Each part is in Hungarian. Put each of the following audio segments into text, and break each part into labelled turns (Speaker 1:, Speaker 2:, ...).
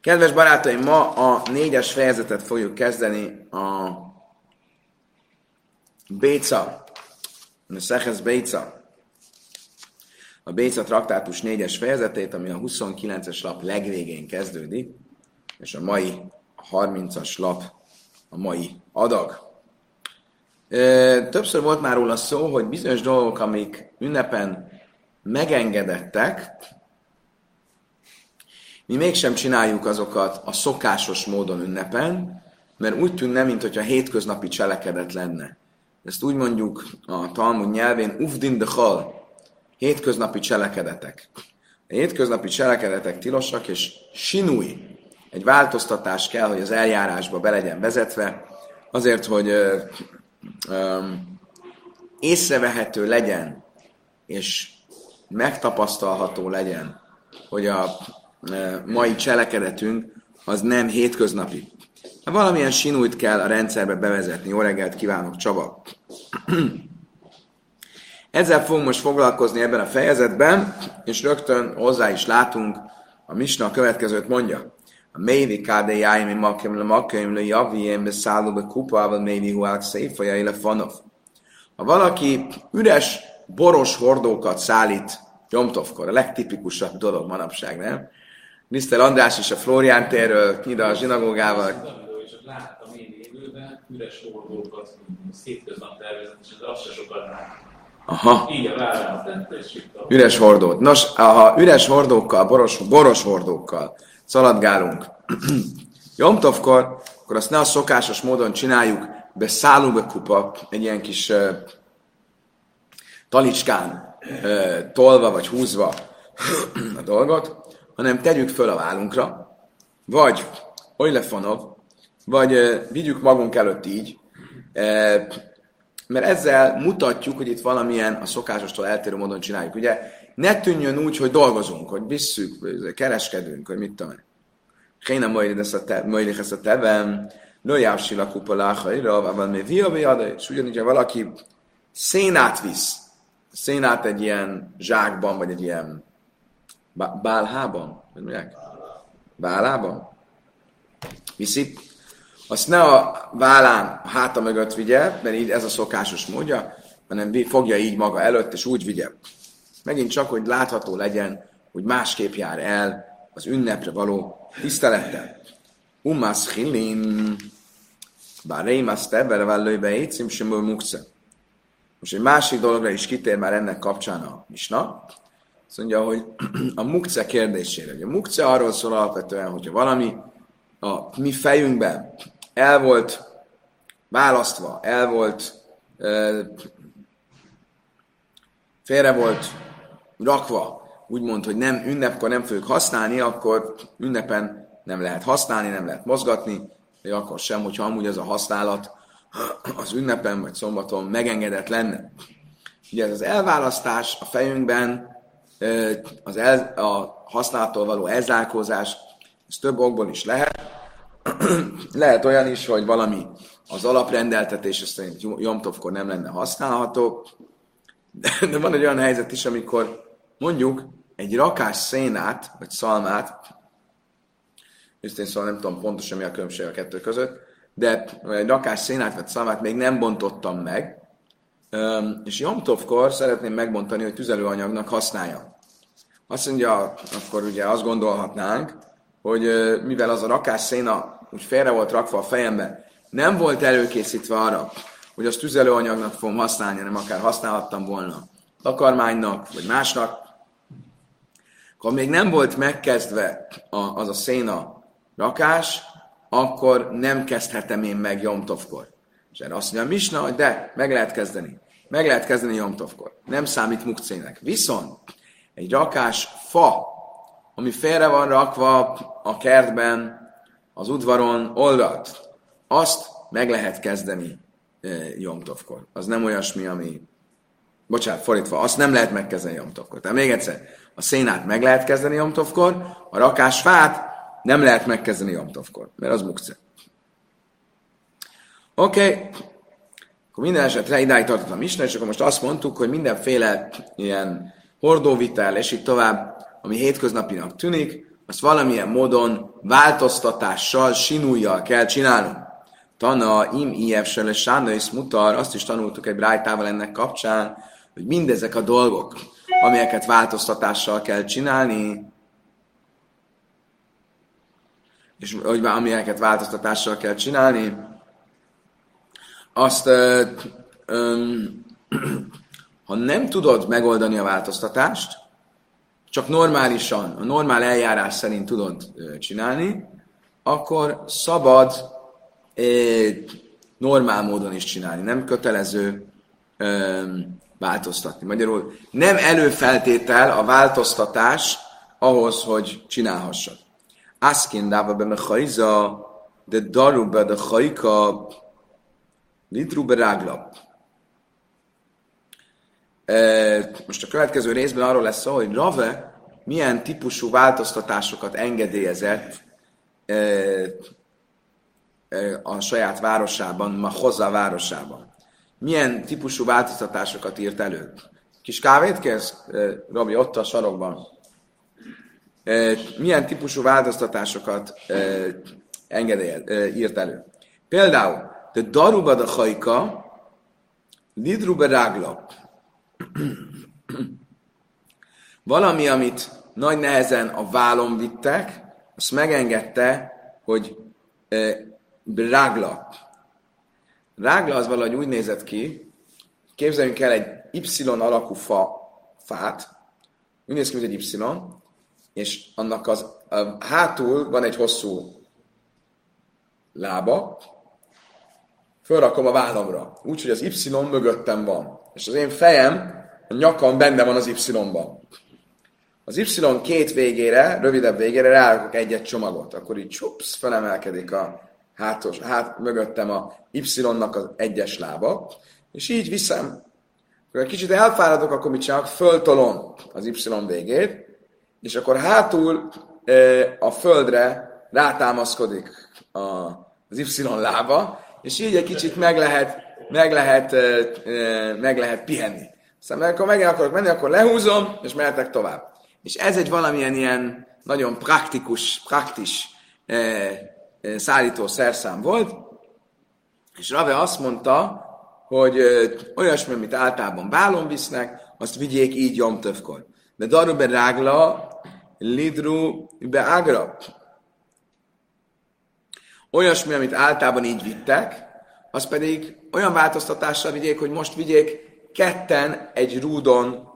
Speaker 1: Kedves barátaim, ma a négyes fejezetet fogjuk kezdeni a Béca, a Szechesz Béca, a Béca traktátus négyes fejezetét, ami a 29-es lap legvégén kezdődik, és a mai 30-as lap a mai adag. Többször volt már róla szó, hogy bizonyos dolgok, amik ünnepen megengedettek, mi mégsem csináljuk azokat a szokásos módon ünnepen, mert úgy tűnne, mintha hétköznapi cselekedet lenne. Ezt úgy mondjuk a Talmud nyelvén, ufdin de hal, hétköznapi cselekedetek. A hétköznapi cselekedetek tilosak, és sinúj, egy változtatás kell, hogy az eljárásba be legyen vezetve, azért, hogy ö, ö, észrevehető legyen, és megtapasztalható legyen, hogy a mai cselekedetünk az nem hétköznapi. Valamilyen sinújt kell a rendszerbe bevezetni. Jó reggelt kívánok, Csaba! Ezzel fogunk most foglalkozni ebben a fejezetben, és rögtön hozzá is látunk, a Misna a következőt mondja. A mévi kádé jájmi makem le makem le javiem be szálló be kupával mévi huák széfaja le fanov. Ha valaki üres boros hordókat szállít Jomtovkor, a legtipikusabb dolog manapság, nem? Mr. András is a Florián térről, ide a zsinagógával.
Speaker 2: Láttam én élőben üres hordókat, hétköznap tervezet, és ez azt se sokat
Speaker 1: Aha.
Speaker 2: A vállám tette, és
Speaker 1: Üres hordót. Nos, ha üres hordókkal, boros, boros hordókkal szaladgálunk Jomtovkor, akkor azt ne a szokásos módon csináljuk, be be kupa, egy ilyen kis uh, talicskán uh, tolva vagy húzva a dolgot, hanem tegyük föl a vállunkra, vagy Ojlefonov, vagy vigyük magunk előtt így, mert ezzel mutatjuk, hogy itt valamilyen a szokásostól eltérő módon csináljuk. Ugye ne tűnjön úgy, hogy dolgozunk, hogy visszük, kereskedünk, hogy mit tudom. Kéne majd ezt a tevem, no jávsil a kupa láhaira, van még via és ugyanígy, ha valaki szénát visz, szénát egy ilyen zsákban, vagy egy ilyen bálhában, vagy mondják? Bálában? Viszi, azt ne a vállán a háta mögött vigye, mert így ez a szokásos módja, hanem fogja így maga előtt, és úgy vigye. Megint csak, hogy látható legyen, hogy másképp jár el az ünnepre való tisztelettel. Umas hilin, bár rémasz tebber étszim simul mukce. Most egy másik dologra is kitér már ennek kapcsán a misna. Azt mondja, hogy a mukce kérdésére. A mukce arról szól alapvetően, hogyha valami a mi fejünkben el volt választva, el volt félre volt rakva, úgymond, hogy nem ünnepkor nem fogjuk használni, akkor ünnepen nem lehet használni, nem lehet mozgatni, vagy akkor sem, hogyha amúgy ez a használat az ünnepen vagy szombaton megengedett lenne. Ugye ez az elválasztás a fejünkben, az el, a használattól való elzárkózás, ez több okból is lehet. lehet olyan is, hogy valami az alaprendeltetés szerint Jomtovkor nem lenne használható, de van egy olyan helyzet is, amikor mondjuk egy rakás szénát, vagy szalmát, őszintén szóval nem tudom pontosan mi a különbség a kettő között, de egy rakás szénát vagy szalmát még nem bontottam meg, és Jomtovkor szeretném megbontani, hogy tüzelőanyagnak használja. Azt mondja, akkor ugye azt gondolhatnánk, hogy mivel az a rakás széna úgy félre volt rakva a fejembe, nem volt előkészítve arra, hogy azt tüzelőanyagnak fogom használni, hanem akár használhattam volna takarmánynak, vagy másnak, akkor még nem volt megkezdve az a széna rakás, akkor nem kezdhetem én meg Jomtovkor. És erre azt mondja Misna, hogy de, meg lehet kezdeni. Meg lehet kezdeni Jomtovkor. Nem számít mukcének. Viszont egy rakás fa, ami félre van rakva a kertben, az udvaron oldalt, azt meg lehet kezdeni e, Jomtovkor. Az nem olyasmi, ami... Bocsánat, fordítva, azt nem lehet megkezdeni Jomtovkor. Tehát még egyszer, a szénát meg lehet kezdeni Jomtovkor, a rakás fát nem lehet megkezdeni Jomtovkor, mert az mukce. Oké, okay. akkor minden esetre idáig tartott a Misna, és akkor most azt mondtuk, hogy mindenféle ilyen hordóvitel, és így tovább, ami hétköznapinak tűnik, azt valamilyen módon változtatással, sinújjal kell csinálnunk. Tana im iefsel és is mutar, azt is tanultuk egy brájtával ennek kapcsán, hogy mindezek a dolgok, amelyeket változtatással kell csinálni, és hogy amelyeket változtatással kell csinálni, azt ö, ö, ha nem tudod megoldani a változtatást, csak normálisan, a normál eljárás szerint tudod csinálni, akkor szabad normál módon is csinálni, nem kötelező változtatni. Magyarul nem előfeltétel a változtatás ahhoz, hogy csinálhassad. Aszkin dáva be mechaiza, de daru be de chaika, litru ráglap. Most a következő részben arról lesz szó, hogy Rave milyen típusú változtatásokat engedélyezett a saját városában, ma hozzá városában. Milyen típusú változtatásokat írt elő? Kis kávét kérsz, Robi, ott a sarokban. Milyen típusú változtatásokat engedélyez, írt elő? Például, de daruba da hajka, lidruba rágla. Valami, amit nagy nehezen a vállon vittek, azt megengedte, hogy e, rágla. Rágla az valahogy úgy nézett ki, képzeljünk el egy Y alakú fa, fát, úgy néz ki, mint egy Y, és annak az a hátul van egy hosszú lába, fölrakom a vállamra, úgyhogy az Y mögöttem van, és az én fejem, a nyakam benne van az Y-ban. Az Y két végére, rövidebb végére rárakok egy-egy csomagot, akkor így csupsz, felemelkedik a hátos, hát mögöttem a Y-nak az egyes lába, és így viszem. Akkor egy kicsit elfáradok, akkor mit csinálok? Föltolom az Y végét, és akkor hátul a földre rátámaszkodik az Y lába, és így egy kicsit meg lehet, meg lehet, meg lehet pihenni. Aztán akkor meg akarok menni, akkor lehúzom, és mehetek tovább. És ez egy valamilyen ilyen nagyon praktikus, praktis eh, eh, szállító szerszám volt, és Rave azt mondta, hogy eh, olyasmi, amit általában bálon visznek, azt vigyék így jomtövkor. De darube rágla, lidru be ágra. Olyasmi, amit általában így vittek, az pedig olyan változtatással vigyék, hogy most vigyék ketten egy rúdon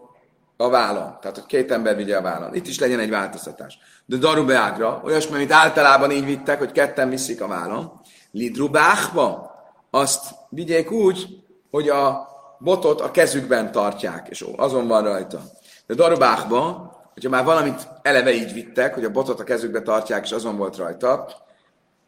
Speaker 1: a vállon. Tehát, hogy két ember vigye a vállon. Itt is legyen egy változtatás. De darubeágra, olyasmi, amit általában így vittek, hogy ketten viszik a vállon. Lidrubáchba, azt vigyék úgy, hogy a botot a kezükben tartják, és azon van rajta. De darubáchba, hogyha már valamit eleve így vittek, hogy a botot a kezükbe tartják, és azon volt rajta,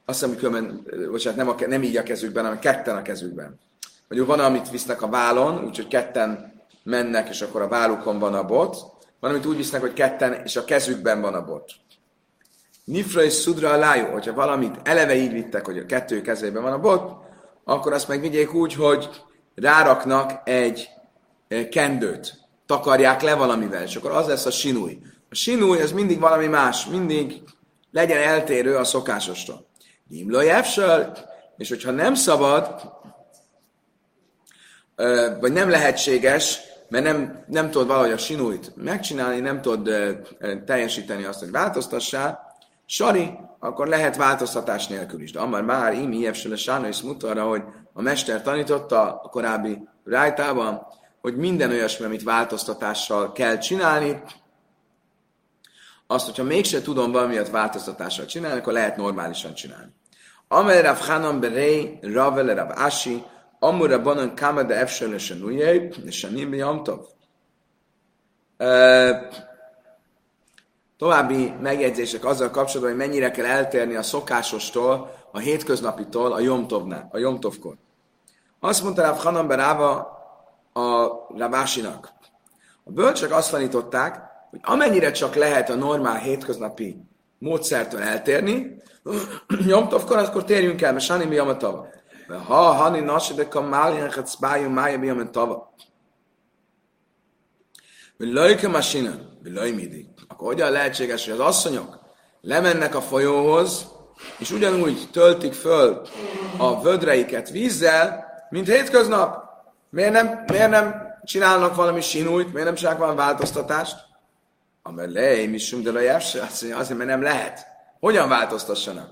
Speaker 1: azt hiszem, hogy különben, bocsánat, nem, a, nem így a kezükben, hanem ketten a kezükben. Vagy van, amit visznek a vállon, úgyhogy ketten mennek, és akkor a vállukon van a bot, van, amit úgy visznek, hogy ketten, és a kezükben van a bot. Nifra és Szudra a lájó, hogyha valamit eleve így vittek, hogy a kettő kezében van a bot, akkor azt meg vigyék úgy, hogy ráraknak egy kendőt, takarják le valamivel, és akkor az lesz a sinúj. A sinúj az mindig valami más, mindig legyen eltérő a szokásostól. Nimloj és hogyha nem szabad, vagy nem lehetséges, mert nem, nem tudod valahogy a sinújt megcsinálni, nem tudod teljesíteni azt, hogy változtassál, Sari, akkor lehet változtatás nélkül is. De amar már imi jevsele sána is mutat hogy a mester tanította a korábbi rájtában, hogy minden olyasmi, amit változtatással kell csinálni, azt, hogyha mégse tudom valamiatt változtatással csinálni, akkor lehet normálisan csinálni. Amer Rav Hanan Berei, Ravel Rav Ashi, Amura banan kama de efselesen ujjai, és a nimi amtov. További megjegyzések azzal kapcsolatban, hogy mennyire kell eltérni a szokásostól, a hétköznapitól a Jomtovnál, a Jomtovkor. Azt mondta Rav Hanan Beráva a Ravásinak. A bölcsök azt tanították, hogy amennyire csak lehet a normál hétköznapi módszertől eltérni, Jomtovkor, akkor térjünk el, mert Sani mi amatava. Ha hani nasi de kamal yen chatzbayu maya biyam tava. Vilajka masina, vilaj midi. Akkor hogyan lehetséges, hogy az asszonyok lemennek a folyóhoz, és ugyanúgy töltik föl a vödreiket vízzel, mint hétköznap. Miért nem, miért nem csinálnak valami sinújt, miért nem csinálnak valami változtatást? Amelé, mi sem de mondja, azért, mert nem lehet. Hogyan változtassanak?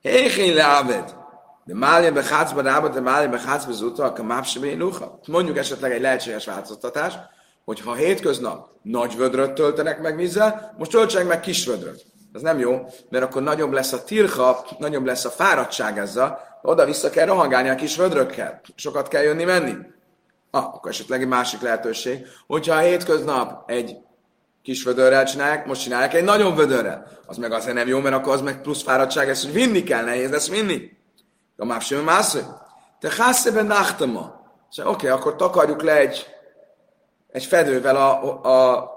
Speaker 1: Héhén leáved. De málja be hácba rába, de málja be hácba zúta, a mápsebe lucha. Mondjuk esetleg egy lehetséges változtatás, hogy ha hétköznap nagy vödröt töltenek meg vízzel, most töltsenek meg kis vödröt. Ez nem jó, mert akkor nagyobb lesz a tirha, nagyobb lesz a fáradtság ezzel, oda-vissza kell rohangálni a kis vödrökkel. Sokat kell jönni-menni. Ah, akkor esetleg egy másik lehetőség, hogyha a hétköznap egy kis vödörrel csinálják, most csinálják egy nagyobb vödörrel. Az meg azért nem jó, mert akkor az meg plusz fáradtság lesz, hogy vinni kell, nehéz lesz vinni. A már sem más, te hászében nachtama. Oké, akkor takarjuk le egy, egy fedővel a, a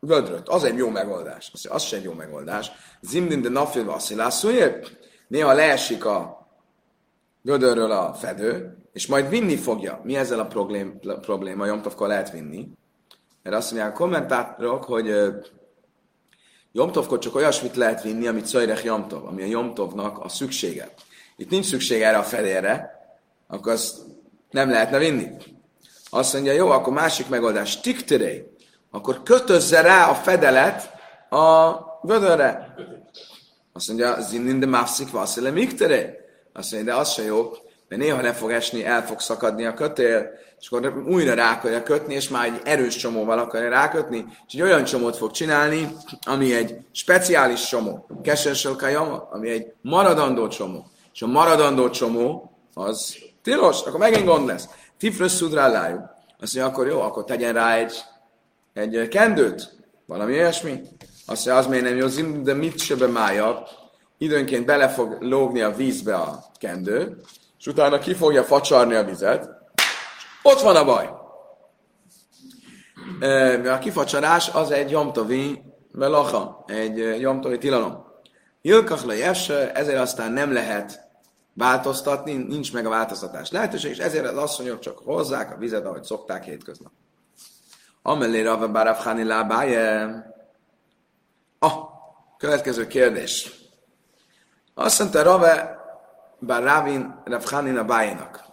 Speaker 1: vödröt. Az egy jó megoldás. Az, az sem jó megoldás. Zimdin de nafil vasszilászújé. Néha leesik a vödörről a fedő, és majd vinni fogja. Mi ezzel a problém, probléma? Jomtovkor lehet vinni. Mert azt mondják a kommentátorok, hogy Jomtovkor csak olyasmit lehet vinni, amit Szajrech Jomtov, ami a Jomtovnak a szüksége. Itt nincs szükség erre a fedélre, akkor azt nem lehetne vinni. Azt mondja, jó, akkor másik megoldás, tikteré, akkor kötözze rá a fedelet a vödörre. Azt mondja, zinnin de mafszik vasszele miktere. Azt mondja, de az se jó, mert néha le fog esni, el fog szakadni a kötél, és akkor újra rá akarja kötni, és már egy erős csomóval akarja rákötni, és egy olyan csomót fog csinálni, ami egy speciális csomó, keserselkajama, ami egy maradandó csomó. És a maradandó csomó, az tilos, akkor megint gond lesz. Tifrös szudrállájuk. Azt mondja, akkor jó, akkor tegyen rá egy egy kendőt, valami olyasmi. Azt mondja, az még nem jó, de mit se mája, időnként bele fog lógni a vízbe a kendő, és utána ki fogja facsarni a vizet, ott van a baj. A kifacsarás az egy jomtovi melacha, egy jomtovi tilalom. Hilkachla ezért aztán nem lehet változtatni, nincs meg a változtatás lehetőség, és ezért az asszonyok csak hozzák a vizet, ahogy szokták hétköznap. Amelé Rava Barafhani lábája. Ah, következő kérdés. Azt mondta Rave Baravin Ravchani Nabájának.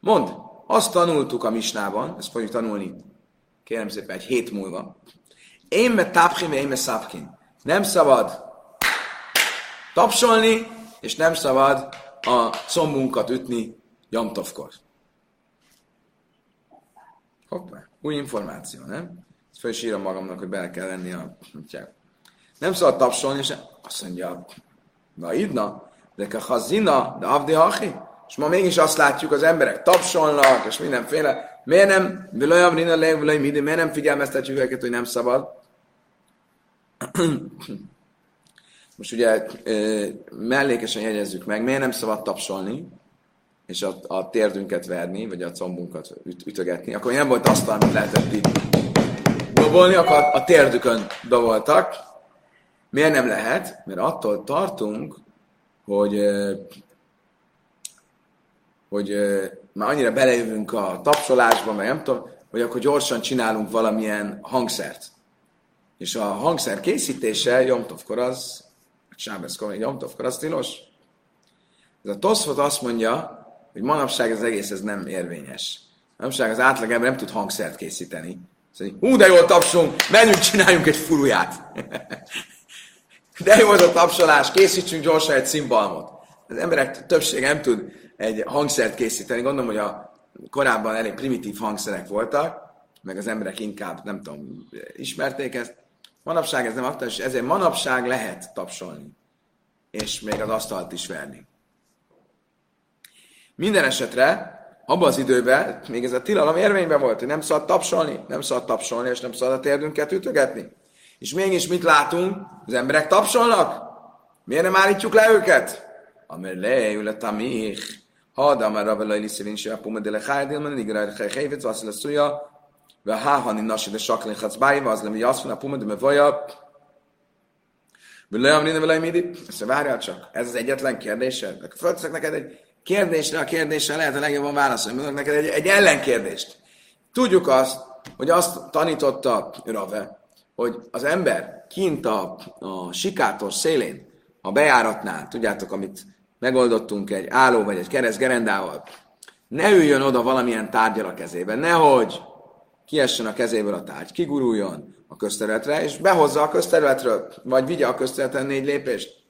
Speaker 1: Mond, azt tanultuk a misnában, ezt fogjuk tanulni, kérem szépen, egy hét múlva. Én me tapchim, én me szapkin. Nem szabad tapsolni, és nem szabad a combunkat ütni jamtovkor. Hoppá. Új információ, nem? Ezt fel is írom magamnak, hogy bele kell lenni a... Nem szabad tapsolni, és azt mondja, na idna, de a hazina, de avdi hachi. És ma mégis azt látjuk, az emberek tapsolnak, és mindenféle. Miért nem, vilajam rina le, miért nem figyelmeztetjük őket, hogy nem szabad? Most ugye mellékesen jegyezzük meg, miért nem szabad tapsolni? és a, a térdünket verni, vagy a combunkat üt, ütögetni, akkor nem volt azt, amit lehetett így dobolni, akkor a térdükön doboltak. Miért nem lehet? Mert attól tartunk, hogy, hogy már annyira belejövünk a tapsolásba, meg nem tudom, hogy akkor gyorsan csinálunk valamilyen hangszert. És a hangszer készítése Jomtovkor az, Sábeszkor, Jomtovkor az tilos. Ez a Toszfot azt mondja, hogy manapság az egész ez nem érvényes. Manapság az átlag ember nem tud hangszert készíteni. Szóval, hú, de jól tapsolunk, menjünk, csináljunk egy furuját. de jó az a tapsolás, készítsünk gyorsan egy szimbalmot. Az emberek többsége nem tud egy hangszert készíteni. Gondolom, hogy a korábban elég primitív hangszerek voltak, meg az emberek inkább, nem tudom, ismerték ezt. Manapság ez nem aktuális, ezért manapság lehet tapsolni. És még az asztalt is verni. Minden esetre, abban az időben még ez a tilalom érvényben volt, hogy nem szabad tapsolni, nem szabad tapsolni, és nem szabad a térdünket ütögetni. És mégis mit látunk? Az emberek tapsolnak? Miért nem állítjuk le őket? Amelé, ule tamich. Hada már rabbi lajli szívén se apuma de lechajdil, men igra chaychévet, vasz le szuja, saklin chacbáj, vasz le mi jaszfun apuma de mevaja, Vele amrina vele midi? Ezt várjál csak. Ez az egyetlen kérdése. Fölteszek neked egy kérdésre a kérdésre lehet a legjobban válaszolni. Mondok neked egy, egy ellenkérdést. Tudjuk azt, hogy azt tanította Rave, hogy az ember kint a, a sikátor szélén, a bejáratnál, tudjátok, amit megoldottunk egy álló vagy egy kereszt gerendával, ne üljön oda valamilyen tárgyal a kezében, nehogy kiessen a kezéből a tárgy, kiguruljon a közterületre, és behozza a közterületről, vagy vigye a közterületen négy lépést.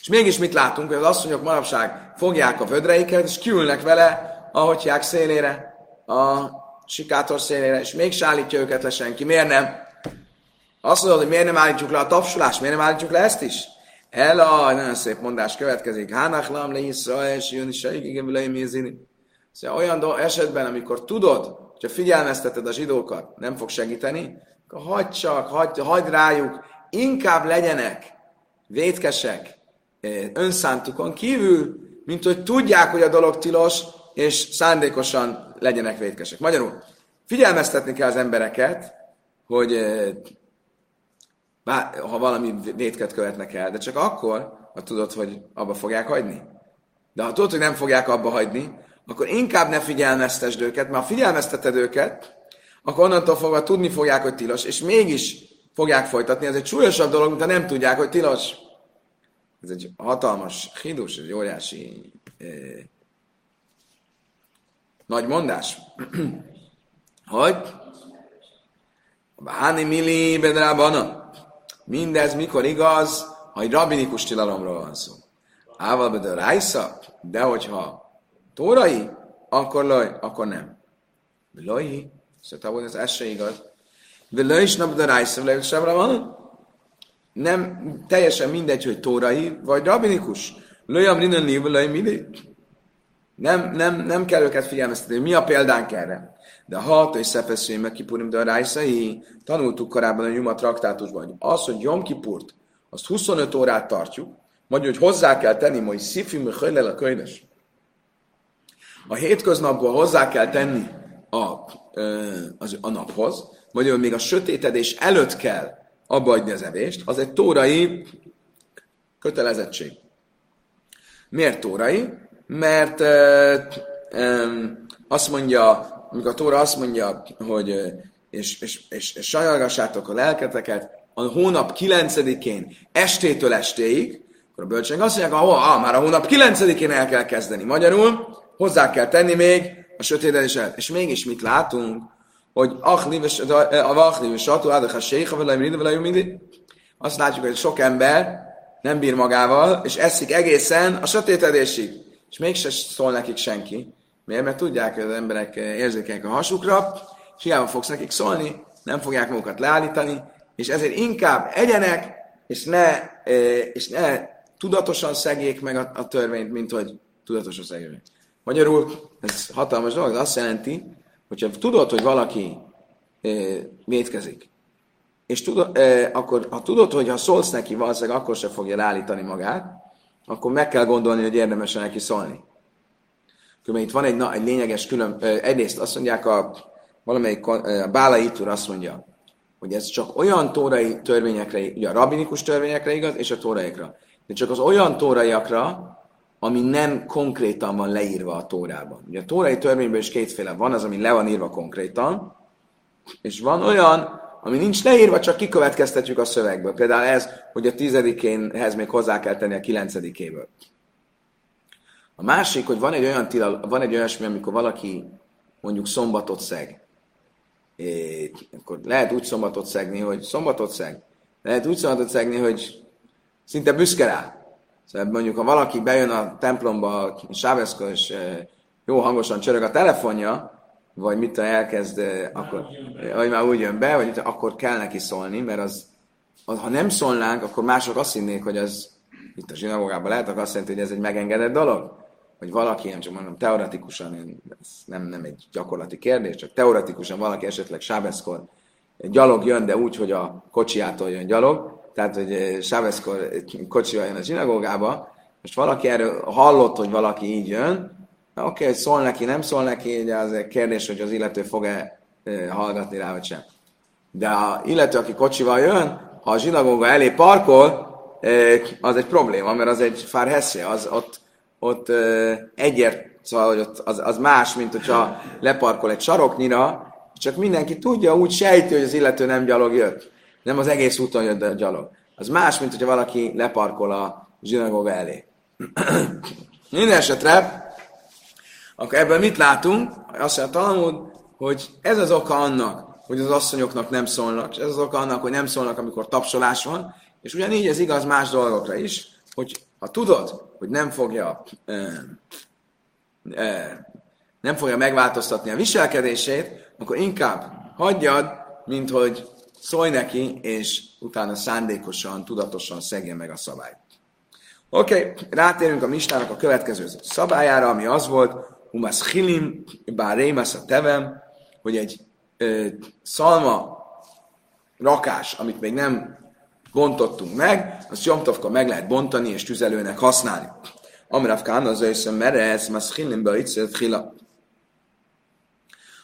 Speaker 1: És mégis mit látunk, hogy az asszonyok manapság fogják a vödreiket, és kiülnek vele a hotyák szélére, a sikátor szélére, és még állítja őket le senki. Miért nem? Azt mondod, hogy miért nem állítjuk le a tapsolást, miért nem állítjuk le ezt is? Ela, nagyon szép mondás következik. Hánach lam le Israel, és jön is igen, Szóval olyan esetben, amikor tudod, hogyha figyelmezteted a zsidókat, nem fog segíteni, akkor hagyd csak, hagyd, hagyd rájuk, inkább legyenek vétkesek eh, önszántukon kívül, mint hogy tudják, hogy a dolog tilos, és szándékosan legyenek vétkesek. Magyarul figyelmeztetni kell az embereket, hogy eh, ha valami vétket követnek el, de csak akkor, ha tudod, hogy abba fogják hagyni. De ha tudod, hogy nem fogják abba hagyni, akkor inkább ne figyelmeztesd őket, mert ha figyelmezteted őket, akkor onnantól fogva tudni fogják, hogy tilos, és mégis fogják folytatni. Ez egy súlyosabb dolog, mint ha nem tudják, hogy tilos. Ez egy hatalmas hidus, egy óriási eh, nagy mondás. hogy? Báni mili bedrábana. Mindez mikor igaz, ha egy rabinikus tilalomról van szó. Ával bedő de hogyha tórai, akkor loj, akkor nem. Loj, szóval ez, ez se igaz. Loj is rájsza, loj sem van. Nem teljesen mindegy, hogy tórai, vagy rabinikus. Loj amrinan lévő, loj mindegy. Nem, nem, nem kell őket figyelmeztetni. Mi a példánk erre? De ha és szepeszői meg kipurim, de a rájszai, tanultuk korábban a Juma traktátusban, hogy az, hogy Jom Kipurt, azt 25 órát tartjuk, mondja, hogy hozzá kell tenni, hogy szifim, hogy a könyves. A hétköznapból hozzá kell tenni a, az, a naphoz, hogy még a sötétedés előtt kell abba adni az evést, az egy tórai kötelezettség. Miért tórai? Mert e, e, azt mondja amikor a Tóra azt mondja, hogy és, és, és, és sajnálgassátok a lelketeket a hónap 9-én estétől estéig, akkor a bölcség azt mondják, hogy ah, már a hónap 9-én el kell kezdeni. Magyarul hozzá kell tenni még a sötétedéssel. És mégis mit látunk? Hogy a vachliv satú adach a séha vele imrida vele mindig. Azt látjuk, hogy sok ember nem bír magával, és eszik egészen a sötétedésig. És mégse szól nekik senki. Miért? Mert tudják, hogy az emberek érzékenyek a hasukra, és hiába fogsz nekik szólni, nem fogják magukat leállítani, és ezért inkább egyenek, és ne, és ne tudatosan szegjék meg a, a törvényt, mint hogy tudatosan szegjék. Magyarul ez hatalmas dolog, de azt jelenti, hogyha tudod, hogy valaki e, vétkezik, és tudod, e, akkor ha tudod, hogy ha szólsz neki, valószínűleg akkor se fogja leállítani magát, akkor meg kell gondolni, hogy érdemes neki szólni. Különben itt van egy, na, egy lényeges külön, egyrészt azt mondják, a, valamelyik a Bála Itur azt mondja, hogy ez csak olyan tórai törvényekre, ugye a rabinikus törvényekre igaz, és a tóraikra. De csak az olyan tóraiakra, ami nem konkrétan van leírva a tórában. Ugye a tórai törvényből is kétféle van, az, ami le van írva konkrétan, és van olyan, ami nincs leírva, csak kikövetkeztetjük a szövegből. Például ez, hogy a tizedikénhez még hozzá kell tenni a kilencedikéből. A másik, hogy van egy olyan tilal, van egy olyasmi, amikor valaki mondjuk szombatot szeg. É, akkor lehet úgy szombatot szegni, hogy szombatot szeg. Lehet úgy szombatot szegni, hogy szinte büszke rá. Szóval mondjuk, ha valaki bejön a templomba, Sáveszka, és e, jó hangosan csörög a telefonja, vagy mit elkezd, e, akkor, vagy már úgy jön be, vagy mit, akkor kell neki szólni, mert az, az, ha nem szólnánk, akkor mások azt hinnék, hogy ez itt a zsinagógában lehet, akkor azt jelenti, hogy ez egy megengedett dolog. Hogy valaki, nem csak mondom, teoretikusan, ez nem, nem egy gyakorlati kérdés, csak teoretikusan valaki esetleg sábeszkor gyalog jön, de úgy, hogy a kocsijától jön gyalog, tehát, hogy eh, sábeszkor kocsival jön a zsinagógába, most valaki erről hallott, hogy valaki így jön, oké, okay, hogy szól neki, nem szól neki, de az egy kérdés, hogy az illető fog-e eh, hallgatni rá, vagy sem. De a illető, aki kocsival jön, ha a zsinagóga elé parkol, eh, az egy probléma, mert az egy fárheszje, az ott ott egyért, szóval hogy ott az, az más, mint hogyha leparkol egy saroknyira, csak mindenki tudja, úgy sejti, hogy az illető nem gyalog jött. Nem az egész úton jött a gyalog. Az más, mint hogyha valaki leparkol a zsinagóga elé. Minden esetre, akkor ebből mit látunk? Azt mondja Talmud, hogy ez az oka annak, hogy az asszonyoknak nem szólnak, és ez az oka annak, hogy nem szólnak, amikor tapsolás van, és ugyanígy ez igaz más dolgokra is, hogy ha tudod, hogy nem fogja, eh, eh, nem fogja megváltoztatni a viselkedését, akkor inkább hagyjad, mint hogy szólj neki, és utána szándékosan, tudatosan szegje meg a szabályt. Oké, okay, rátérünk a mistának a következő szabályára, ami az volt, umas hilim, bár a tevem, hogy egy ö, szalma rakás, amit még nem bontottunk meg, azt Jomtovkor meg lehet bontani és tüzelőnek használni. Amrav Kán az őszön merez, mas hilimbe itt.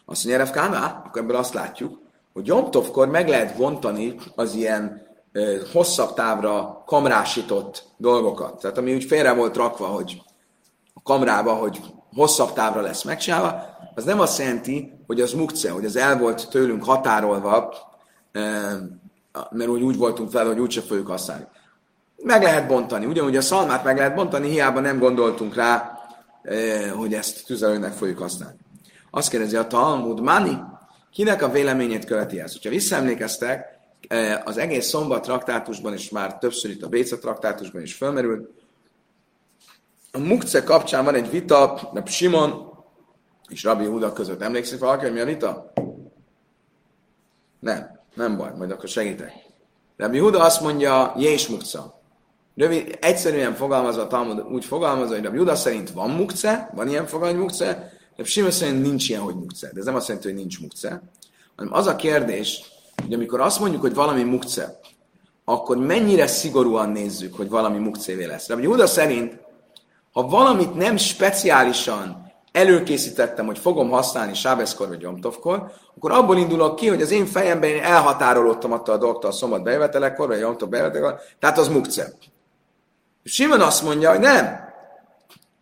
Speaker 1: Azt mondja, Rav akkor ebből azt látjuk, hogy Jomtovkor meg lehet bontani az ilyen ö, hosszabb távra kamrásított dolgokat. Tehát ami úgy félre volt rakva, hogy a kamrába, hogy hosszabb távra lesz megcsinálva, az nem azt jelenti, hogy az mukce, hogy az el volt tőlünk határolva, mert úgy, úgy voltunk fel, hogy úgyse fogjuk használni. Meg lehet bontani. Ugyanúgy a szalmát meg lehet bontani, hiába nem gondoltunk rá, hogy ezt tüzelőnek fogjuk használni. Azt kérdezi a Talmud, Mani, kinek a véleményét követi ezt? Ha visszaemlékeztek, az egész szombat traktátusban, és már többször itt a Béca traktátusban is fölmerült, a mukce kapcsán van egy vita, de Simon és Rabbi Huda között. Emlékszik valaki, hogy mi a vita? Nem, nem baj, majd akkor segítek. Rabbi Huda azt mondja, Jés mukca. Rövid, egyszerűen fogalmazva, Talmud úgy fogalmazza, hogy Rabbi Huda szerint van mukce, van ilyen fogalmi mukce, Simon szerint nincs ilyen, hogy mukce. De ez nem azt jelenti, hogy nincs mukce, hanem az a kérdés, hogy amikor azt mondjuk, hogy valami mukce, akkor mennyire szigorúan nézzük, hogy valami mukcévé lesz. Rabbi Huda szerint ha valamit nem speciálisan előkészítettem, hogy fogom használni sábeszkor vagy Jomtovkor, akkor abból indulok ki, hogy az én fejemben én elhatárolódtam attól a dolgtól a szombat bejövetelekkor, vagy Jomtov bejövetelekkor, tehát az mukce. Simon azt mondja, hogy nem.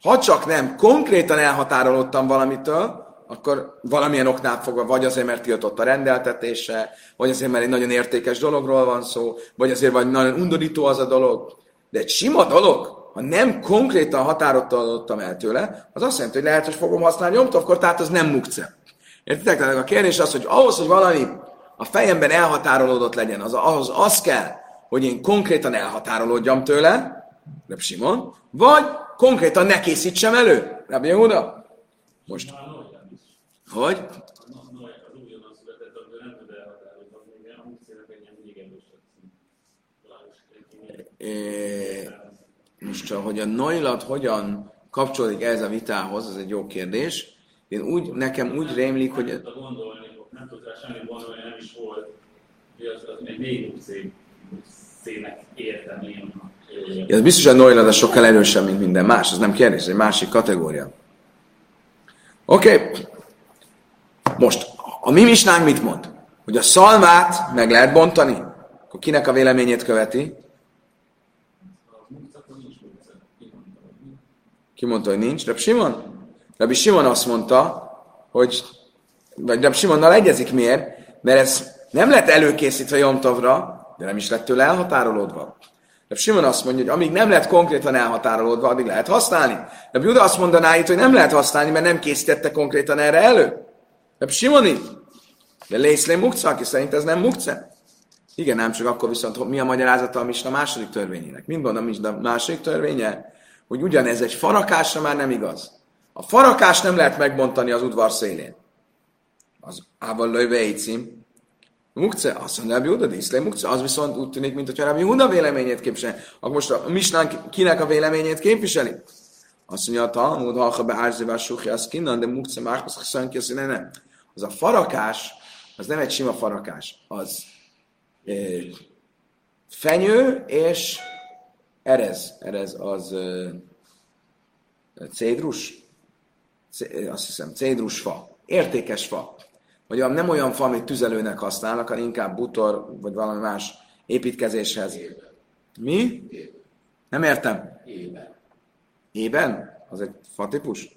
Speaker 1: Ha csak nem konkrétan elhatárolódtam valamitől, akkor valamilyen oknál fogva, vagy azért, mert tiltott a rendeltetése, vagy azért, mert egy nagyon értékes dologról van szó, vagy azért, vagy nagyon undorító az a dolog. De egy sima dolog, ha nem konkrétan határozottam el tőle, az azt jelenti, hogy lehet, hogy fogom használni nyomtavkor, tehát az nem mukce. Értitek? Tehát a kérdés az, hogy ahhoz, hogy valami a fejemben elhatárolódott legyen, az, ahhoz az kell, hogy én konkrétan elhatárolódjam tőle, Reb Simon, vagy konkrétan ne készítsem elő, Reb Yehuda. Most. Hogy? É, most csak, hogy a Noilat hogyan kapcsolódik ez a vitához, ez egy jó kérdés. Én úgy, nekem úgy rémlik, hogy...
Speaker 2: Nem tudta gondolni, nem tudta semmit gondolni, nem is volt, hogy az, az egy még szének értem
Speaker 1: Ja, ez biztos, hogy a Noilat sokkal erősebb, mint minden más, ez nem kérdés, ez egy másik kategória. Oké. Okay. Most, a mi misnánk mit mond? Hogy a szalmát meg lehet bontani? Akkor kinek a véleményét követi? Ki mondta, hogy nincs? Rabbi Simon? Rabbi Simon azt mondta, hogy, vagy Rabbi Simonnal egyezik miért? Mert ez nem lett előkészítve Jomtovra, de nem is lett tőle elhatárolódva. Rabbi Simon azt mondja, hogy amíg nem lett konkrétan elhatárolódva, addig lehet használni. Rabbi Juda azt mondaná itt, hogy nem lehet használni, mert nem készítette konkrétan erre elő. Rabbi Simon itt. De Lészlé mukca, aki szerint ez nem mukce. Igen, nem csak akkor viszont mi a magyarázata a Misna második törvényének. Mind van a Misna második törvénye? hogy ugyanez egy farakásra már nem igaz. A farakás nem lehet megbontani az udvar szélén. Az ával löjve cím. Mukce, azt mondja, Rabbi Huda, diszlé mukce, az viszont úgy tűnik, mint hogy Rabbi Huda véleményét képviseli. Akkor most a Misnán kinek a véleményét képviseli? Azt mondja, a Talmud, ha be árzévás suhi, az kinnan, de mukce szönki, azt mondja, nem. Az a farakás, az nem egy sima farakás, az e, fenyő és Erez, erez az uh, cédrus, azt hiszem, cédrus fa, értékes fa. Vagy nem olyan fa, amit tüzelőnek használnak, hanem inkább butor, vagy valami más építkezéshez. Ében. Mi? Nem értem.
Speaker 3: Ében.
Speaker 1: Ében? Az egy fa típus?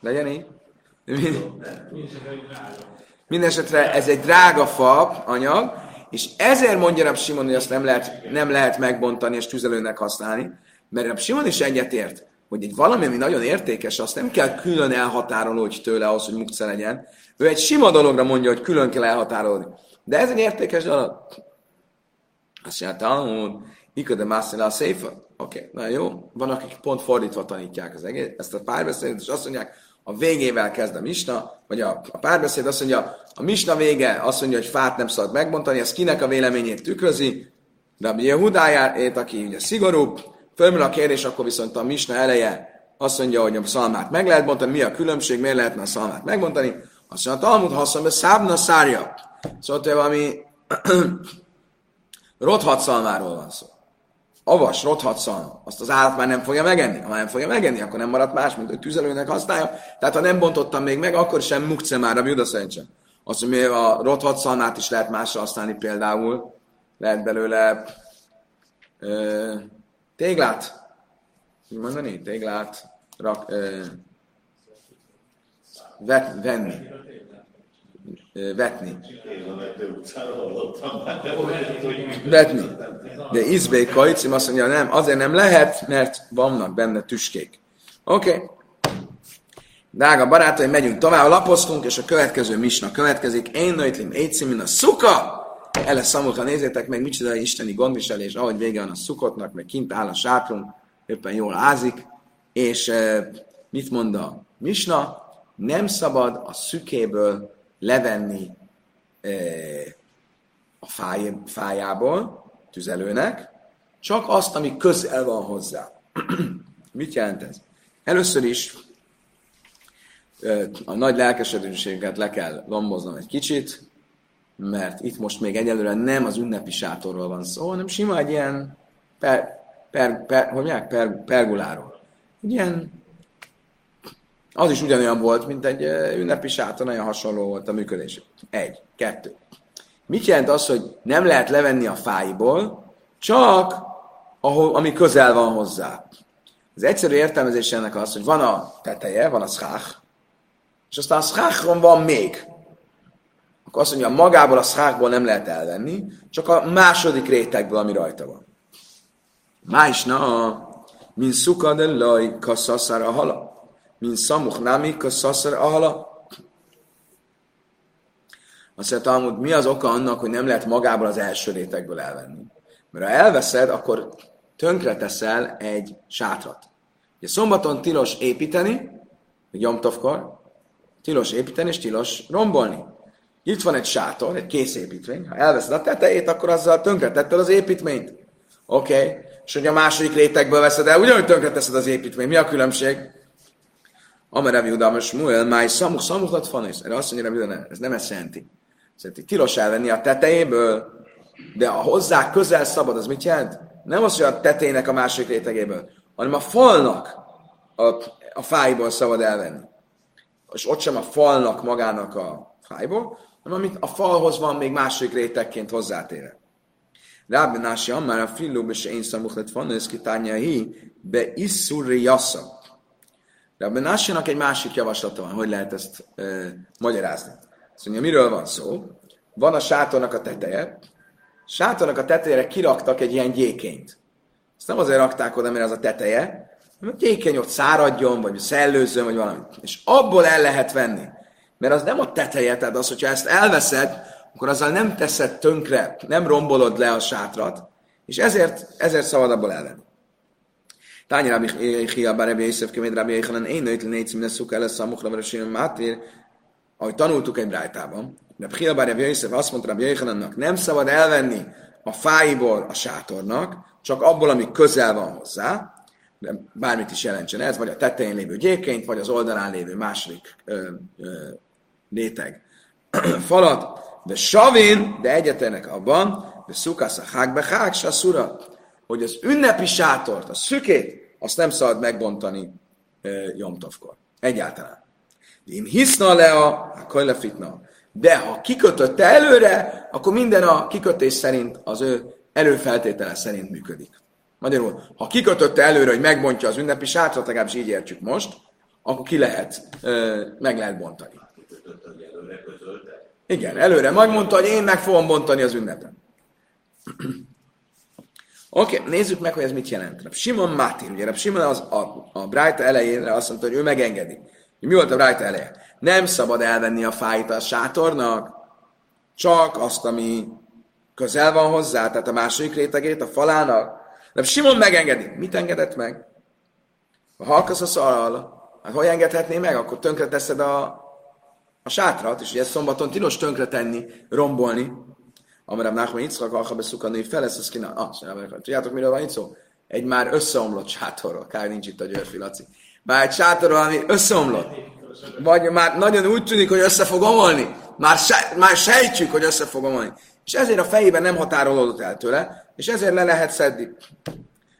Speaker 1: Legyen így. Mindenesetre ez egy drága fa anyag, és ezért mondja Rab Simon, hogy azt nem lehet, nem lehet megbontani és tüzelőnek használni, mert Rab Simon is egyetért, hogy egy valami, ami nagyon értékes, azt nem kell külön elhatárolni tőle ahhoz, hogy mukce legyen. Ő egy sima dologra mondja, hogy külön kell elhatárolni. De ez egy értékes dolog. Azt mondja, Talmud, Ika de Mászela a Széfa. Oké, okay, na jó. Van, akik pont fordítva tanítják az egész, ezt a párbeszédet, és azt mondják, a végével kezd a misna, vagy a, a párbeszéd azt mondja, a misna vége azt mondja, hogy fát nem szabad megbontani, ez kinek a véleményét tükrözi, de a Jehudáját, aki ugye szigorúbb, fölmerül a kérdés, akkor viszont a misna eleje azt mondja, hogy a szalmát meg lehet bontani, mi a különbség, miért lehetne a szalmát megbontani. Azt mondja, a Talmud haszon, szábna szárja. Szóval hogy valami rothat szalmáról van szó. Avas, rothat szalma, azt az állat már nem fogja megenni. Ha nem fogja megenni, akkor nem maradt más, mint hogy tüzelőnek használja. Tehát ha nem bontottam még meg, akkor sem mukce már a Juda szerint Azt mondja, a rothat szalmát is lehet másra használni például. Lehet belőle ö, téglát, mi mondani? Téglát rak, ö, vet, venni vetni. Vetni. De izbék kajcim azt mondja, nem, azért nem lehet, mert vannak benne tüskék. Oké. Okay. Drága barátaim, megyünk tovább, lapoztunk, és a következő misna következik. Én nőtlim, éjcimin a szuka! Ele szamulka, nézzétek meg, micsoda isteni gondviselés, ahogy vége van a szukotnak, meg kint áll a sátrunk, éppen jól ázik, és e, mit mond a misna? Nem szabad a szükéből levenni e, a fáj, fájából, tüzelőnek, csak azt, ami közel van hozzá. Mit jelent ez? Először is e, a nagy lelkesedőséget le kell lomboznom egy kicsit, mert itt most még egyelőre nem az ünnepi sátorról van szó, hanem sima egy ilyen per, per, per, hogy mondják, per, perguláról. Ilyen az is ugyanolyan volt, mint egy ünnepi sátor, nagyon hasonló volt a működés. Egy, kettő. Mit jelent az, hogy nem lehet levenni a fáiból, csak ahol, ami közel van hozzá. Az egyszerű értelmezés ennek az, hogy van a teteje, van a schach, és aztán a schachron van még. Akkor azt mondja, magából a schachból nem lehet elvenni, csak a második rétegből, ami rajta van. Májsna, mint szuka de laj, kasszaszara hala mint szamuch nami, szaszar ahala. Azt mondja, Talmud, mi az oka annak, hogy nem lehet magából az első rétegből elvenni? Mert ha elveszed, akkor tönkre teszel egy sátrat. Ugye szombaton tilos építeni, egy Jomtovkor, tilos építeni és tilos rombolni. Itt van egy sátor, egy kész építmény. Ha elveszed a tetejét, akkor azzal tönkretetted az építményt. Oké. Okay. És hogy a második rétegből veszed el, ugyanúgy tönkreteszed az építményt. Mi a különbség? Amar Rabbi Uda, Smuel, máj szamuch, szamuchlat fanész. Erre azt mondja Uda, ez nem ezt jelenti. Szerint tilos elvenni a tetejéből, de a hozzá közel szabad, az mit jelent? Nem az, hogy a tetejének a másik rétegéből, hanem a falnak a, a fájból szabad elvenni. És ott sem a falnak magának a fájból, amit a falhoz van még másik rétegként hozzátéve. Rábbi Nási Ammár a filló és én szamuchlet fanész kitányja hi, be isszurri jasszak. De a Benásinak egy másik javaslata van, hogy lehet ezt e, magyarázni. Azt mondja, miről van szó? Van a sátornak a teteje, sátornak a tetejére kiraktak egy ilyen gyékényt. Ezt nem azért rakták oda, mert az a teteje, hanem a gyékény ott száradjon, vagy szellőzzön, vagy valami. És abból el lehet venni. Mert az nem a teteje, tehát az, hogyha ezt elveszed, akkor azzal nem teszed tönkre, nem rombolod le a sátrat, és ezért, ezért szabad abból elvenni. Tányi Rabbi Chia Bar Rabbi Yosef Keméd Rabbi Yechanan én nőt légy minden szuka lesz a mukhra Rasim Mátér, ahogy tanultuk egy brájtában. Rabbi Chia Bar Rabbi Yosef azt mondta Rabbi Yechanannak, nem szabad elvenni a fáiból a sátornak, csak abból, ami közel van hozzá, bármit is jelentsen ez, vagy a tetején lévő gyékényt, vagy az oldalán lévő második ö, ö, réteg falat, de savin, de egyetenek abban, de szukasz a hágbe hág, hogy az ünnepi sátort, a szükét, azt nem szabad megbontani e, Jomtovkor. Egyáltalán. Én hiszna le a, akkor lefitna. De ha kikötötte előre, akkor minden a kikötés szerint, az ő előfeltétele szerint működik. Magyarul, ha kikötötte előre, hogy megbontja az ünnepi sátrat, legalábbis így értsük most, akkor ki lehet, meg lehet bontani. Igen, előre megmondta, hogy én meg fogom bontani az ünnepen. Oké, okay, nézzük meg, hogy ez mit jelent. Simon Mátin, ugye Simon az a, a Brájta elejére azt mondta, hogy ő megengedi. Mi volt a Brájta eleje? Nem szabad elvenni a fájt a sátornak, csak azt, ami közel van hozzá, tehát a második rétegét a falának. De Simon megengedi. Mit engedett meg? Ha halkasz a szarral, hát hogy engedhetné meg? Akkor tönkre teszed a, a sátrat, és ugye szombaton tilos tönkre tenni, rombolni. Amarab Nachman Yitzchak, Alcha Beszuka női fel, ezt kina... Ah, tudjátok, miről van itt szó? Egy már összeomlott sátorról. Kár nincs itt a Györfi Laci. Már egy sátorról, ami összeomlott. Vagy már nagyon úgy tűnik, hogy össze fog omolni. Már, se, már sejtjük, hogy össze fog omolni. És ezért a fejében nem határolódott el tőle, és ezért le lehet szedni.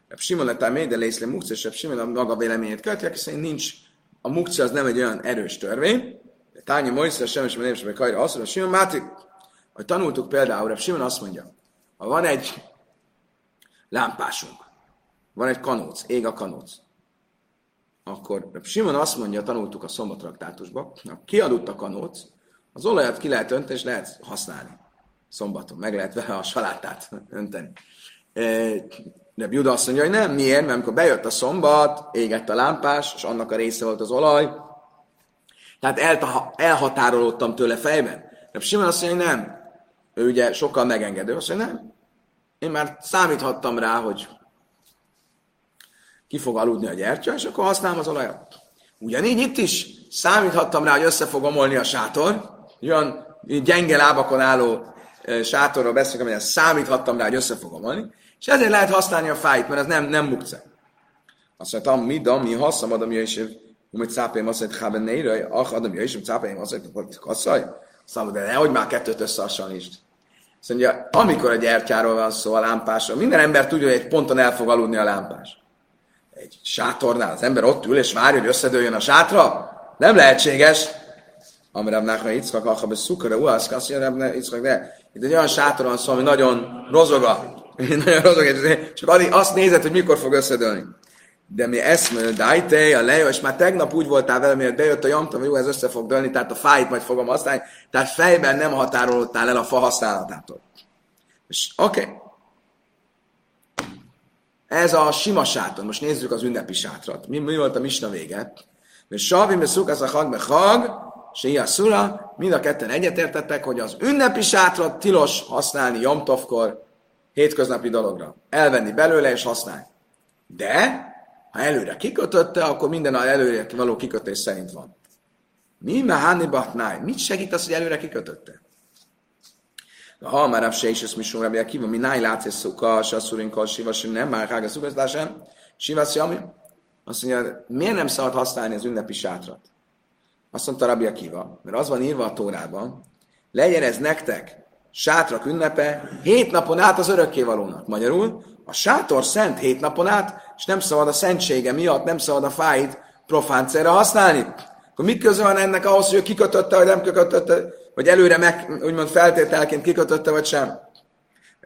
Speaker 1: Reb Simon lett még, de Lészle Mukci, és Reb Simon a maga véleményét követi, aki szerint nincs, a Mukci az nem egy olyan erős törvény, de Tányi Moiszra sem, és nem sem Kajra azt mondja, Simon Mátik, hogy tanultuk például, Reb Simon azt mondja, ha van egy lámpásunk, van egy kanóc, ég a kanóc, akkor Reb Simon azt mondja, tanultuk a szombatraktátusba, ha kiadott a kanóc, az olajat ki lehet önteni, és lehet használni. Szombaton meg lehet vele a salátát önteni. De Juda azt mondja, hogy nem, miért? Mert amikor bejött a szombat, égett a lámpás, és annak a része volt az olaj, tehát elhatárolódtam tőle fejben. De Simon azt mondja, hogy nem. Ő ugye sokkal megengedő. Azt mondja, nem. Én már számíthattam rá, hogy ki fog aludni a gyertya, és akkor használom az olajat. Ugyanígy itt is számíthattam rá, hogy össze fog omolni a sátor, olyan gyenge lábakon álló sátorról beszélek, amelyet számíthattam rá, hogy össze fog omolni, és ezért lehet használni a fájt, mert ez nem, nem mukce. Azt mondtam, mi dam, mi hasszam, adom jöjjön, hogy cápém azt mondja, hogy néra, ah, adom jöjjön, cápém azt mondja, hogy kasszaj. Azt de nehogy már kettőt összehasonlítsd. Azt mondja, amikor a gyertyáról van szó, a lámpásról, minden ember tudja, hogy egy ponton el fog aludni a lámpás. Egy sátornál az ember ott ül és várja, hogy összedőljön a sátra? Nem lehetséges. Amire Nachman Yitzchak, Achabe Szukara, Uasz, Kasszia, Yitzchak, de itt egy olyan sátor van szó, ami nagyon rozoga. nagyon rozoga, csak azt nézed, hogy mikor fog összedőlni. De mi eszmő, dajte, a lejó, és már tegnap úgy voltál vele, miért bejött a jamta, hogy jó, ez össze fog dőlni, tehát a fájt majd fogom használni, tehát fejben nem határolódtál el a fa használatától. És oké. Okay. Ez a sima sátor. Most nézzük az ünnepi sátrat. Mi, mi volt a misna vége? Mert Savim, a a hag, hag, se a szura, mind a ketten egyetértettek, hogy az ünnepi sátrat tilos használni Jomtovkor, hétköznapi dologra. Elvenni belőle és használni. De, ha előre kikötötte, akkor minden a előre való kikötés szerint van. Mi mehani batnáj? Mit segít az, hogy előre kikötötte? Ha már se is ezt misum rabbi akiva, mi náj látsz és szuka, se szurinkkal, siva, nem már hága szukasztásán, siva ami. Azt mondja, miért nem szabad használni az ünnepi sátrat? Azt mondta Rabbi Akiva, mert az van írva a Tórában, legyen ez nektek sátrak ünnepe hét napon át az örökkévalónak. Magyarul, a sátor szent hét napon át, és nem szabad a szentsége miatt, nem szabad a fáit profán célra használni. Akkor mit köze van ennek ahhoz, hogy ő kikötötte, vagy nem kikötötte, vagy előre meg, úgymond feltételként kikötötte, vagy sem?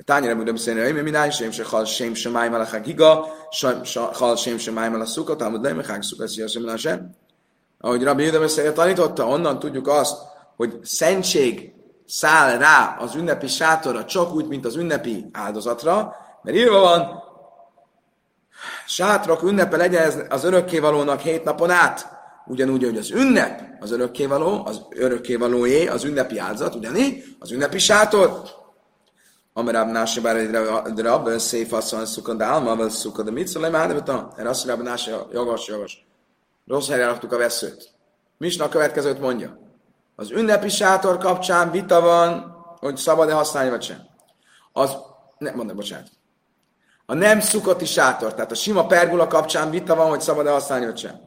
Speaker 1: Tányra mondom beszélni, hogy mi sem se hal sem se máj a giga, hal sem se máj a szukat, amúgy nem a szukat, sem ahogy Rabbi Judah beszélget tanította, onnan tudjuk azt, hogy szentség száll rá az ünnepi sátorra csak úgy, mint az ünnepi áldozatra, mert írva van, sátrak ünnepe legyen az örökkévalónak hét napon át, ugyanúgy, hogy az ünnep az örökkévaló, az örökkévalóé, az ünnepi áldozat, ugyanígy az ünnepi sátor. Amerab náse bár egy rab, szép asszony szukad, álma, szukad, mit szólj, már erre azt mondja, náse, jogos, jogos. Rossz helyre raktuk a veszőt. Misna a következőt mondja. Az ünnepi sátor kapcsán vita van, hogy szabad-e használni, vagy sem. Az, nem mondom, bocsánat. A nem szukoti sátor, tehát a sima pergula kapcsán vita van, hogy szabad-e használni, vagy sem.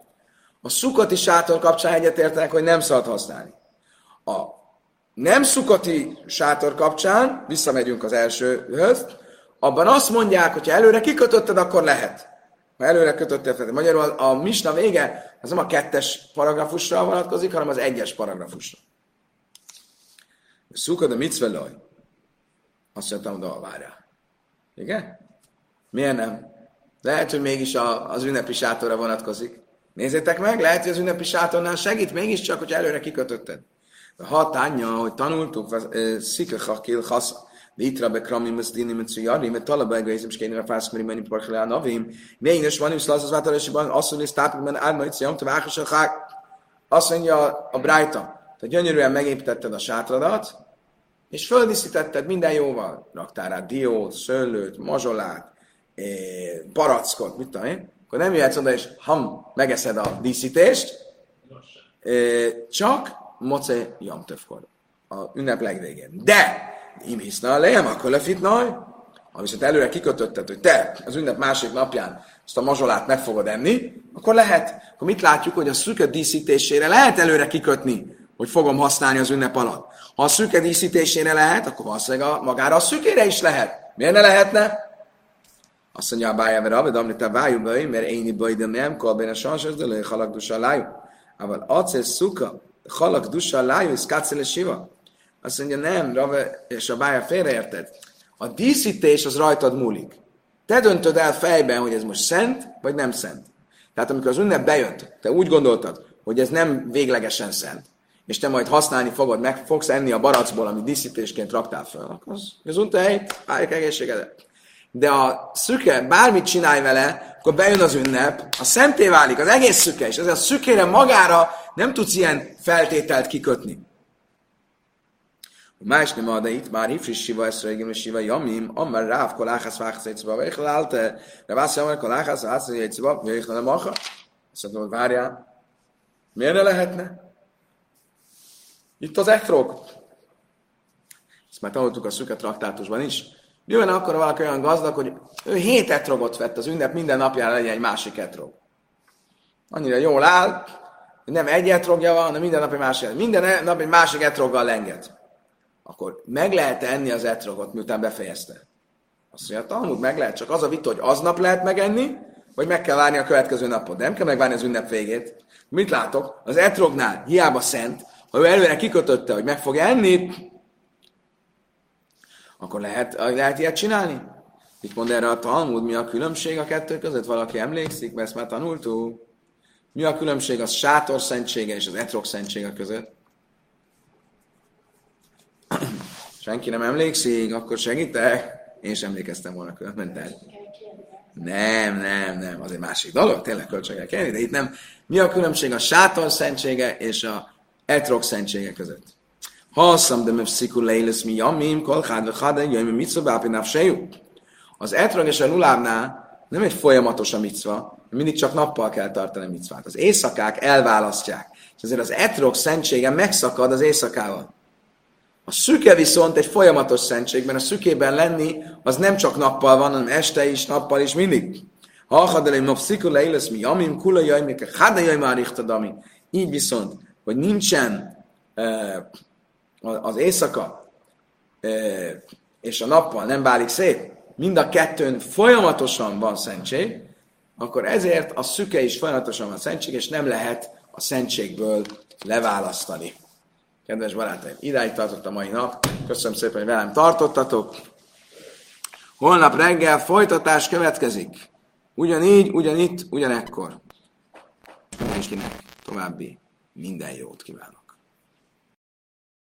Speaker 1: A szukoti sátor kapcsán egyetértenek, hogy nem szabad használni. A nem szukoti sátor kapcsán, visszamegyünk az elsőhöz, abban azt mondják, hogy ha előre kikötötted, akkor lehet. Ha előre kötöttél fel. Magyarul a, misna vége az nem a kettes paragrafusra vonatkozik, hanem az egyes paragrafusra. Szukad a mitzvelaj. Azt mondtam, de várjál. Igen? Miért nem? Lehet, hogy mégis a, az ünnepi sátorra vonatkozik. Nézzétek meg, lehet, hogy az ünnepi sátornál segít, mégiscsak, hogy előre kikötötted. A hat anyja, hogy tanultuk, szikach kilchasz, Litra be kramim es dinim mit zuyari, mit tala be geizim shkein rafas kmeri meni porchel anavim, nein es vanim slaz az vatar esban asszony is tápik men árma itt szajom, te vágos a hák. Azt mondja a Brájta, te gyönyörűen megépítetted a sátradat, és földíszítetted minden jóval. Raktál rá diót, szőlőt, mazsolát, barackot, mit tudom én, akkor nem jöhetsz oda, és ham, megeszed a díszítést, csak moce jamtövkor, a ünnep legvégén. De, im hiszna a lejem, akkor lefitnaj, ha viszont előre kikötötted, hogy te az ünnep másik napján azt a mazsolát meg fogod enni, akkor lehet. Akkor mit látjuk, hogy a szüke díszítésére lehet előre kikötni, hogy fogom használni az ünnep alatt. Ha a szüke díszítésére lehet, akkor valószínűleg a, magára a szükére is lehet. Miért ne lehetne? Azt mondja a bája, mert abban amit a vájú baj, mert én baj, de nem kol benne sansos, de lőj halak dusa lájú. Ával acél szuka, halak dusa lájú, és siva. Azt mondja, nem, Rave és a bája félreérted. A díszítés az rajtad múlik. Te döntöd el fejben, hogy ez most szent, vagy nem szent. Tehát amikor az ünnep bejött, te úgy gondoltad, hogy ez nem véglegesen szent, és te majd használni fogod, meg fogsz enni a baracból, amit díszítésként raktál fel, akkor az, unta hely, egészségedet de a szüke, bármit csinálj vele, akkor bejön az ünnep, a szenté válik, az egész szüke, és ezért a szükére magára nem tudsz ilyen feltételt kikötni. Más nem ad, itt már hifris siva ezt regim, és siva jamim, amár ráv koláhász vágsz egy szoba, vagy halálte, de vász amár koláhász vágsz egy szoba, vagy nem maha. Azt mondom, várjál, miért ne lehetne? Itt az ekrog. Ezt már tanultuk a szüket traktátusban is mi van akkor, valaki olyan gazdag, hogy ő hét etrogot vett az ünnep, minden napjára legyen egy másik etrog. Annyira jól áll, hogy nem egy etrogja van, hanem minden nap egy másik, minden nap egy másik etroggal lenget. Akkor meg lehet enni az etrogot, miután befejezte. Azt mondja, Talmud meg lehet, csak az a vita, hogy aznap lehet megenni, vagy meg kell várni a következő napot. Nem kell megvárni az ünnep végét. Mit látok? Az etrognál hiába szent, ha ő előre kikötötte, hogy meg fog enni, akkor lehet, lehet ilyet csinálni? Mit mond erre a Talmud? Mi a különbség a kettő között? Valaki emlékszik, mert ezt már tanultuk. Mi a különbség a sátor szentsége és az etrog szentsége között? Senki nem emlékszik, akkor segítek. Én sem emlékeztem volna különben. Nem, nem, nem, az egy másik dolog, tényleg költségek kell de itt nem. Mi a különbség a sátor szentsége és a etrog szentsége között? Haszam de mefsziku leilis mi jamim, kol chád ve chád, jöjjön mi mitzva bápi nafsejú. Az etrog és a lulábnál nem egy folyamatos a micva, mindig csak nappal kell tartani a micvát. Az éjszakák elválasztják. És ezért az etrog szentsége megszakad az éjszakával. A szüke viszont egy folyamatos szentség, a szükében lenni az nem csak nappal van, hanem este is, nappal is, mindig. Ha achadelém nopsziku leilis mi jamim, kula jaj, mi jaj már Így viszont, hogy nincsen az éjszaka és a nappal nem válik szét, mind a kettőn folyamatosan van szentség, akkor ezért a szüke is folyamatosan van szentség, és nem lehet a szentségből leválasztani. Kedves barátaim, idáig tartott a mai nap. Köszönöm szépen, hogy velem tartottatok. Holnap reggel folytatás következik. Ugyanígy, ugyanitt, ugyanekkor. Mindenkinek további minden jót kívánok.